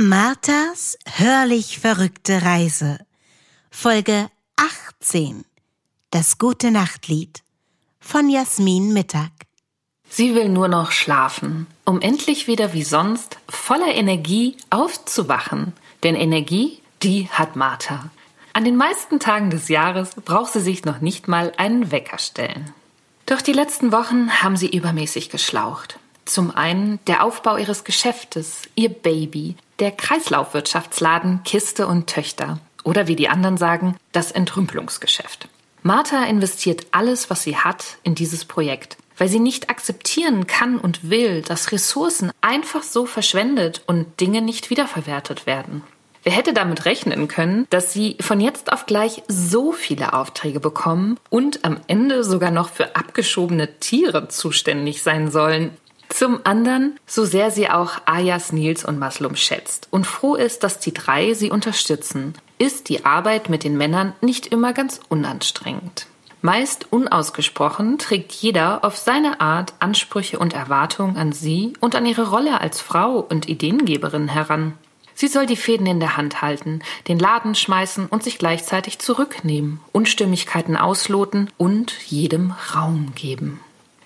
Marthas hörlich verrückte Reise. Folge 18. Das gute Nachtlied von Jasmin Mittag. Sie will nur noch schlafen, um endlich wieder wie sonst voller Energie aufzuwachen. Denn Energie, die hat Martha. An den meisten Tagen des Jahres braucht sie sich noch nicht mal einen Wecker stellen. Doch die letzten Wochen haben sie übermäßig geschlaucht. Zum einen der Aufbau ihres Geschäftes, ihr Baby, der Kreislaufwirtschaftsladen Kiste und Töchter. Oder wie die anderen sagen, das Entrümpelungsgeschäft. Martha investiert alles, was sie hat, in dieses Projekt, weil sie nicht akzeptieren kann und will, dass Ressourcen einfach so verschwendet und Dinge nicht wiederverwertet werden. Wer hätte damit rechnen können, dass sie von jetzt auf gleich so viele Aufträge bekommen und am Ende sogar noch für abgeschobene Tiere zuständig sein sollen? Zum anderen, so sehr sie auch Ayas, Nils und Maslum schätzt und froh ist, dass die drei sie unterstützen, ist die Arbeit mit den Männern nicht immer ganz unanstrengend. Meist unausgesprochen trägt jeder auf seine Art Ansprüche und Erwartungen an sie und an ihre Rolle als Frau und Ideengeberin heran. Sie soll die Fäden in der Hand halten, den Laden schmeißen und sich gleichzeitig zurücknehmen, Unstimmigkeiten ausloten und jedem Raum geben.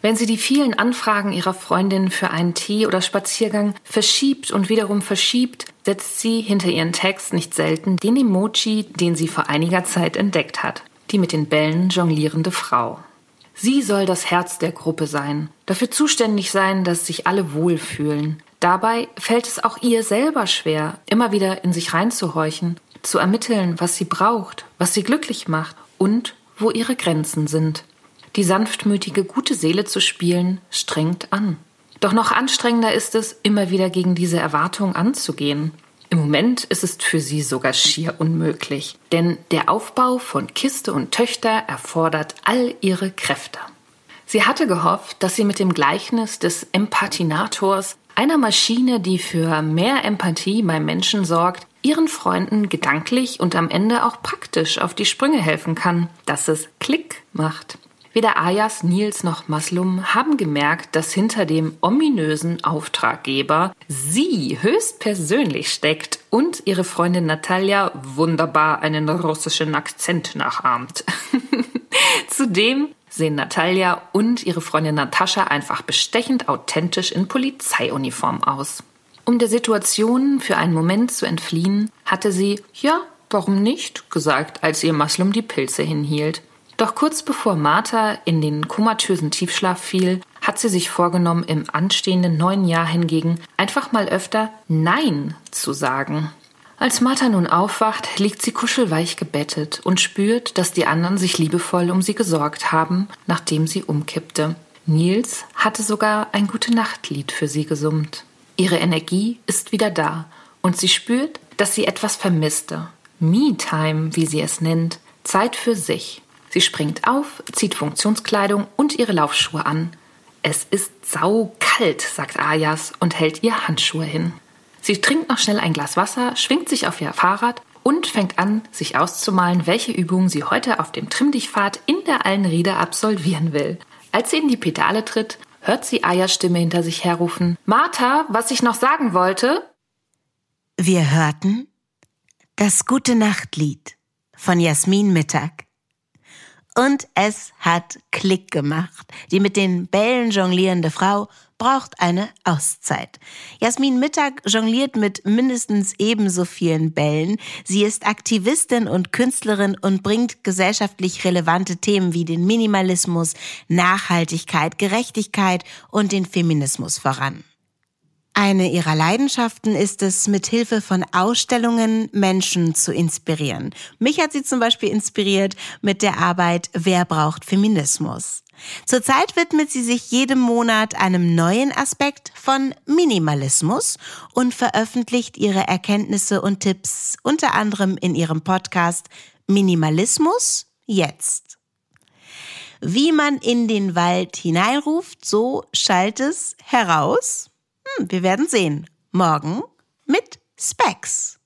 Wenn sie die vielen Anfragen ihrer Freundin für einen Tee oder Spaziergang verschiebt und wiederum verschiebt, setzt sie hinter ihren Text nicht selten den Emoji, den sie vor einiger Zeit entdeckt hat, die mit den Bällen jonglierende Frau. Sie soll das Herz der Gruppe sein, dafür zuständig sein, dass sich alle wohlfühlen. Dabei fällt es auch ihr selber schwer, immer wieder in sich reinzuhorchen, zu ermitteln, was sie braucht, was sie glücklich macht und wo ihre Grenzen sind. Die sanftmütige, gute Seele zu spielen, strengt an. Doch noch anstrengender ist es, immer wieder gegen diese Erwartung anzugehen. Im Moment ist es für sie sogar schier unmöglich, denn der Aufbau von Kiste und Töchter erfordert all ihre Kräfte. Sie hatte gehofft, dass sie mit dem Gleichnis des Empathinators, einer Maschine, die für mehr Empathie beim Menschen sorgt, ihren Freunden gedanklich und am Ende auch praktisch auf die Sprünge helfen kann, dass es Klick macht. Weder Ayas, Nils noch Maslum haben gemerkt, dass hinter dem ominösen Auftraggeber sie höchstpersönlich steckt und ihre Freundin Natalia wunderbar einen russischen Akzent nachahmt. Zudem sehen Natalia und ihre Freundin Natascha einfach bestechend authentisch in Polizeiuniform aus. Um der Situation für einen Moment zu entfliehen, hatte sie, ja, warum nicht, gesagt, als ihr Maslum die Pilze hinhielt. Doch kurz bevor Martha in den komatösen Tiefschlaf fiel, hat sie sich vorgenommen, im anstehenden neuen Jahr hingegen einfach mal öfter Nein zu sagen. Als Martha nun aufwacht, liegt sie kuschelweich gebettet und spürt, dass die anderen sich liebevoll um sie gesorgt haben, nachdem sie umkippte. Nils hatte sogar ein gute Nachtlied für sie gesummt. Ihre Energie ist wieder da und sie spürt, dass sie etwas vermisste. Me-Time, wie sie es nennt, Zeit für sich. Sie springt auf, zieht Funktionskleidung und ihre Laufschuhe an. Es ist saukalt, sagt Ayas und hält ihr Handschuhe hin. Sie trinkt noch schnell ein Glas Wasser, schwingt sich auf ihr Fahrrad und fängt an, sich auszumalen, welche Übungen sie heute auf dem Trimmdichtpfad in der Allenriede absolvieren will. Als sie in die Pedale tritt, hört sie Ayas Stimme hinter sich herrufen. Martha, was ich noch sagen wollte? Wir hörten das Gute Nachtlied von Jasmin Mittag. Und es hat Klick gemacht. Die mit den Bällen jonglierende Frau braucht eine Auszeit. Jasmin Mittag jongliert mit mindestens ebenso vielen Bällen. Sie ist Aktivistin und Künstlerin und bringt gesellschaftlich relevante Themen wie den Minimalismus, Nachhaltigkeit, Gerechtigkeit und den Feminismus voran. Eine ihrer Leidenschaften ist es, mit Hilfe von Ausstellungen Menschen zu inspirieren. Mich hat sie zum Beispiel inspiriert mit der Arbeit Wer braucht Feminismus? Zurzeit widmet sie sich jedem Monat einem neuen Aspekt von Minimalismus und veröffentlicht ihre Erkenntnisse und Tipps unter anderem in ihrem Podcast Minimalismus jetzt. Wie man in den Wald hineinruft, so schallt es heraus. Hm, wir werden sehen. Morgen mit Specs.